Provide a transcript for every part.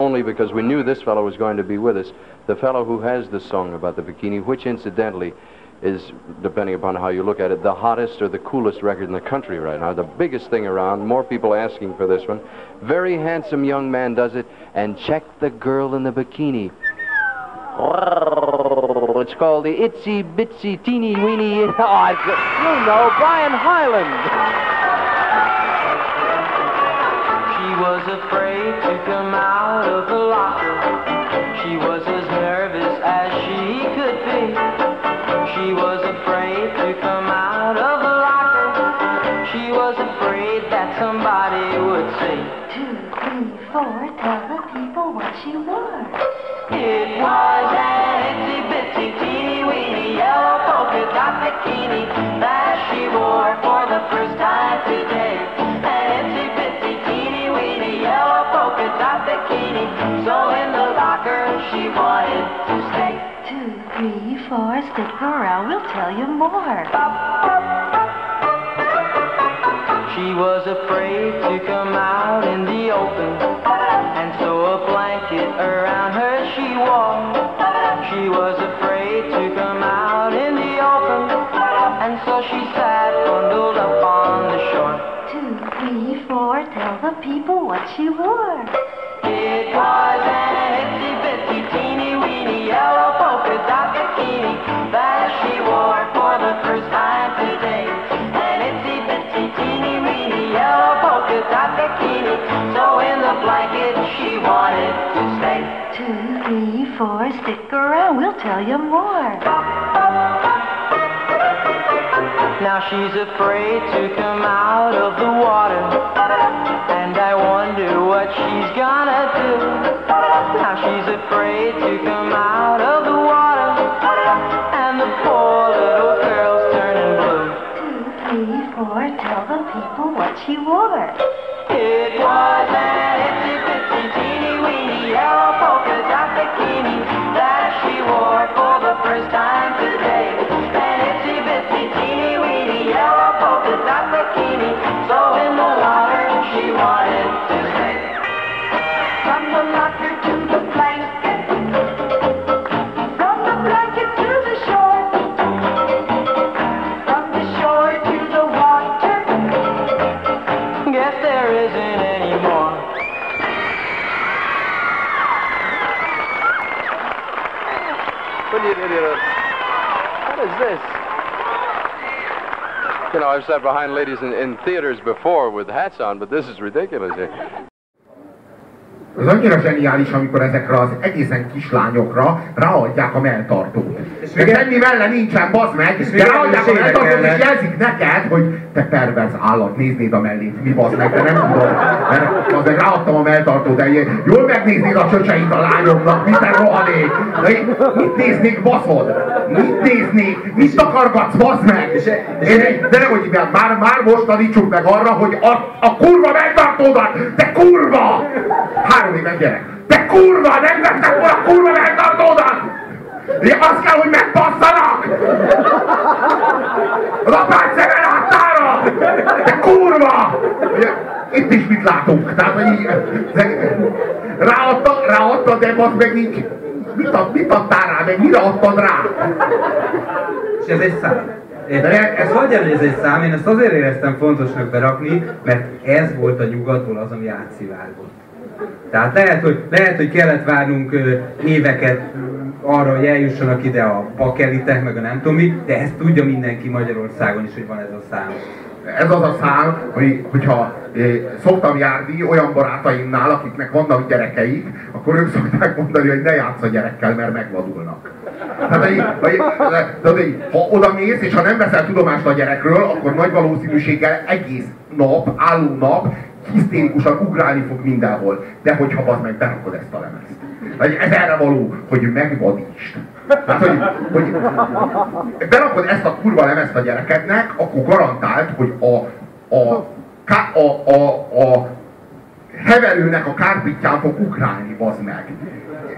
only because we knew this fellow was going to be with us, the fellow who has the song about the bikini, which incidentally is, depending upon how you look at it, the hottest or the coolest record in the country right now. The biggest thing around, more people asking for this one. Very handsome young man does it, and check the girl in the bikini. It's called the Itsy Bitsy Teeny Weeny. Oh, you know, Brian Hyland. Afraid to come out of the locker. She was as nervous as she could be. She was afraid to come out of the locker. She was afraid that somebody would see. Two, three, four, tell the people what she wore. It was an itsy bitsy teeny weeny yellow polka dot bikini that she wore stick around, we'll tell you more. She was afraid to come out in the open, and so a blanket around her she wore. She was afraid to come out in the open, and so she sat bundled up on the shore. Two, three, four, tell the people what she wore. It was an that she wore for the first time today. An itsy bitsy teeny weeny yellow polka dot bikini. So in the blanket she wanted to stay. Two, three, four, stick around, we'll tell you more. Now she's afraid to come out of the water. And I wonder what she's gonna do. Now she's afraid to come out of the water. She wore. It Guess there isn't any more. What do you do? What is this? You know, I've sat behind ladies in, in theaters before with hats on, but this is ridiculous. Az annyira zseniális, amikor ezekre az egészen kislányokra ráadják a melltartót. Meg semmi melle nincsen, bazd meg, de ráadják a melltartót, és jelzik neked, hogy te perverz állat, néznéd a mellét, mi bazd meg, de nem tudom. Mert az meg ráadtam a melltartót, de jól megnéznéd a csöcseit a lányoknak, mit te én- Mit néznék, baszod? Mit néznék? Mit takargatsz, bazd meg? Én, de nem, hogy már, már most tanítsuk meg arra, hogy a, a kurva melltartódat, te kurva! Három éves gyerek. Te kurva, nem vettek volna kurva melltartódat! Ja, azt kell, hogy megbasszanak! Az apád szeme láttára! Te kurva! Itt is mit látunk? Tehát, hogy így, ráadta, ráadta, de az meg így, mit, ad, mit adtál rá, meg mire adtad rá? És ez egy szám. De- Ez hogy hogy ez egy szám? Én ezt azért éreztem fontosnak berakni, mert ez volt a nyugatból az, ami átszivárgott. Tehát lehet, hogy, lehet, hogy kellett várnunk éveket arra, hogy eljussanak ide a bakelitek, meg a nem tudom mi, de ezt tudja mindenki Magyarországon is, hogy van ez a szám. Ez az a szám, hogy, hogyha szoktam járni olyan barátaimnál, akiknek vannak gyerekeik, akkor ők szokták mondani, hogy ne játsz a gyerekkel, mert megvadulnak. Tehát, hogy, hogy, hogy, ha oda mész, és ha nem veszel tudomást a gyerekről, akkor nagy valószínűséggel egész nap, álló nap hisztérikusan ugrálni fog mindenhol. De hogyha az meg berakod ezt a lemezt. Vagy ez erre való, hogy megvadítsd. Hát, hogy, hogy berakod ezt a kurva lemezt a gyerekednek, akkor garantált, hogy a, a, ká- a, a, a heverőnek a kárpitján fog ugrálni, bazd meg.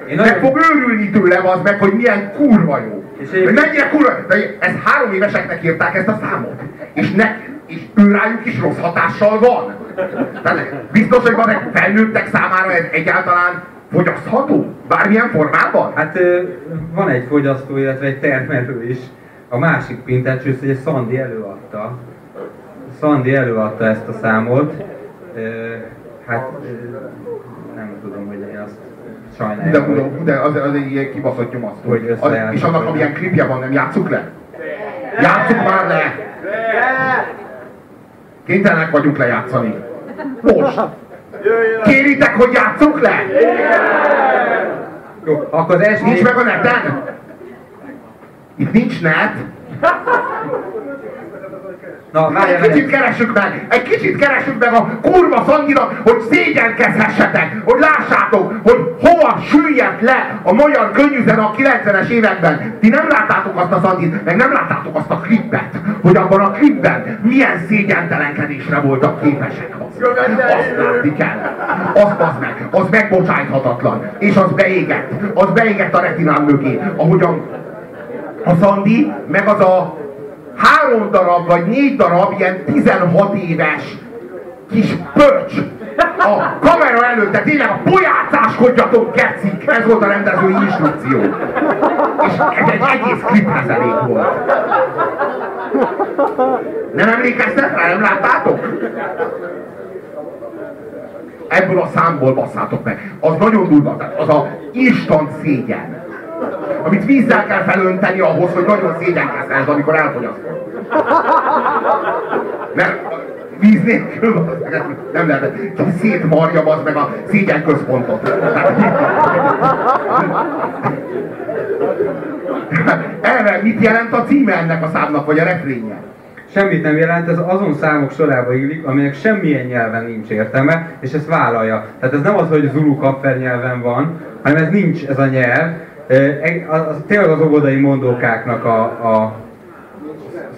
Én Meg fog őrülni tőle, bazd meg, hogy milyen kurva jó. És egyébként- mennyire kurva, de ezt három éveseknek írták ezt a számot. És, ne, és ő rájuk is rossz hatással van. Tehát biztos, hogy van felnőttek számára ez egyáltalán Fogyasztható? Bármilyen formában? Hát van egy fogyasztó, illetve egy termelő is. A másik pintácsősz, hogy Szandi előadta. Szandi előadta ezt a számot. Hát nem tudom, hogy én azt sajnálom. de, hogy- de az, az egy ilyen kibaszott nyomasztó. Hogy Az, és annak, amilyen klipje van, nem játsszuk le? Játsszuk már le! Kénytelenek vagyunk lejátszani. Most! Kéritek, hogy játsszuk le? Jó, akkor az Nincs meg a neten? Itt nincs net? Na, várjál, Egy kicsit keressük meg, egy kicsit keressük meg a kurva Szandinak, hogy szégyenkezhessetek, hogy lássátok, hogy hova süllyedt le a magyar könnyűzene a 90-es években. Ti nem láttátok azt a Szandit, meg nem láttátok azt a klippet, hogy abban a klipben milyen szégyentelenkedésre voltak képesek. Azt látni kell. Azt az meg, az megbocsájthatatlan. És az beégett, az beégett a retinám mögé, ahogyan a Szandi, meg az a három darab vagy négy darab ilyen 16 éves kis pöcs a kamera előtt, de tényleg a pojácáskodjatok, kecik! Ez volt a rendezői instrukció. És ez egy egész kliphez elég volt. Nem emlékeztek rá, nem láttátok? Ebből a számból basszátok meg. Az nagyon durva, tehát az a instant szégyen. Amit vízzel kell felönteni ahhoz, hogy nagyon szégyenkezz, amikor elfogyasztod. Mert víz nélkül nem lehet. Szétmarja az meg a szégyen központot. Erre mit jelent a címe ennek a számnak, vagy a refrénje? Semmit nem jelent, ez azon számok sorába illik, aminek semmilyen nyelven nincs értelme, és ezt vállalja. Tehát ez nem az, hogy Zulu kapfer nyelven van, hanem ez nincs ez a nyelv. Egy- Az, az, tényleg az óvodai mondókáknak a, a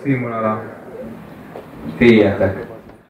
színvonala. Féljetek.